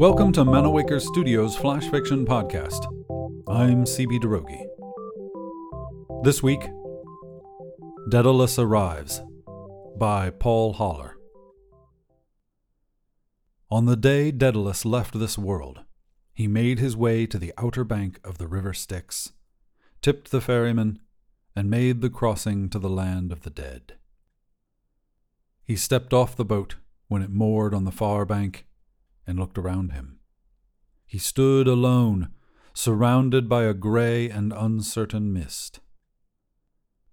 Welcome to Manawaker Studios Flash Fiction Podcast. I'm CB Droege. This week, Daedalus Arrives by Paul Holler. On the day Daedalus left this world, he made his way to the outer bank of the river Styx, tipped the ferryman, and made the crossing to the land of the dead. He stepped off the boat when it moored on the far bank and looked around him. He stood alone, surrounded by a gray and uncertain mist.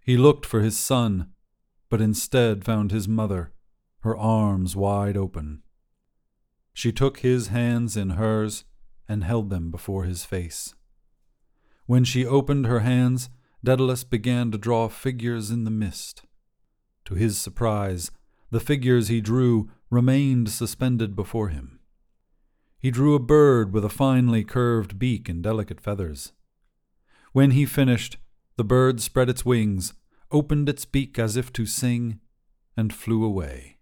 He looked for his son, but instead found his mother, her arms wide open. She took his hands in hers and held them before his face. When she opened her hands, Daedalus began to draw figures in the mist. To his surprise, the figures he drew remained suspended before him. He drew a bird with a finely curved beak and delicate feathers. When he finished, the bird spread its wings, opened its beak as if to sing, and flew away.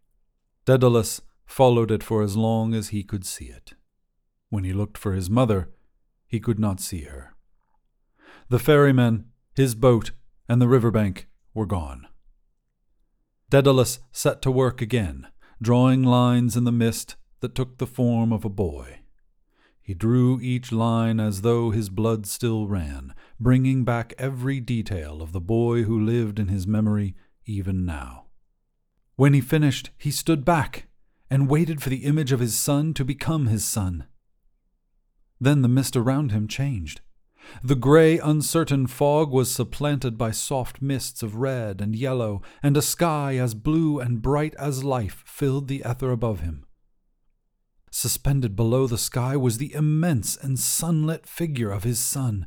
Daedalus followed it for as long as he could see it. When he looked for his mother, he could not see her. The ferryman, his boat, and the river bank were gone. Daedalus set to work again, drawing lines in the mist that took the form of a boy. He drew each line as though his blood still ran, bringing back every detail of the boy who lived in his memory even now. When he finished, he stood back and waited for the image of his son to become his son. Then the mist around him changed. The gray, uncertain fog was supplanted by soft mists of red and yellow, and a sky as blue and bright as life filled the ether above him. Suspended below the sky was the immense and sunlit figure of his son,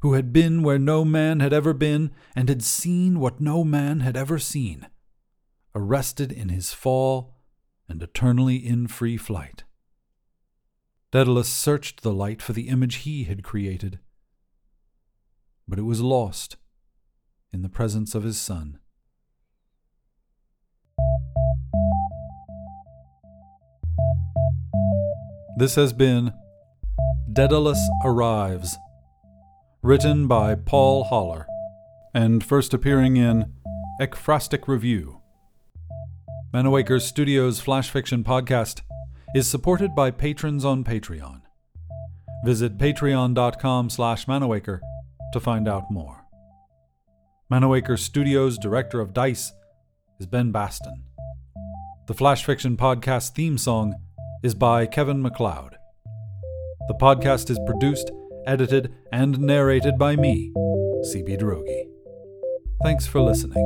who had been where no man had ever been and had seen what no man had ever seen, arrested in his fall and eternally in free flight. Daedalus searched the light for the image he had created, but it was lost in the presence of his son. This has been Daedalus Arrives, written by Paul Holler, and first appearing in Ekphrastic Review. Manawaker Studios Flash Fiction Podcast is supported by patrons on Patreon. Visit patreon.com slash manawaker to find out more. Manawaker Studios Director of DICE is Ben Baston. The Flash Fiction Podcast theme song is by Kevin MacLeod. The podcast is produced, edited, and narrated by me, CB Droege. Thanks for listening.